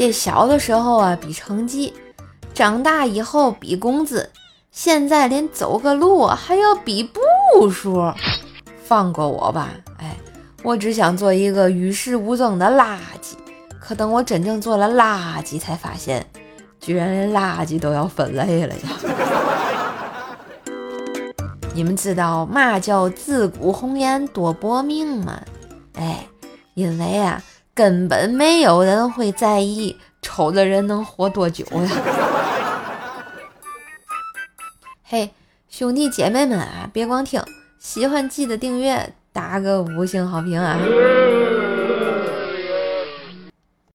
这小的时候啊比成绩，长大以后比工资，现在连走个路还要比步数。放过我吧，哎，我只想做一个与世无争的垃圾。可等我真正做了垃圾，才发现，居然连垃圾都要分类了呀！你们知道嘛叫自古红颜多薄命吗？哎，因为啊，根本没有人会在意丑的人能活多久呀！嘿，兄弟姐妹们啊，别光听，喜欢记得订阅，打个五星好评啊！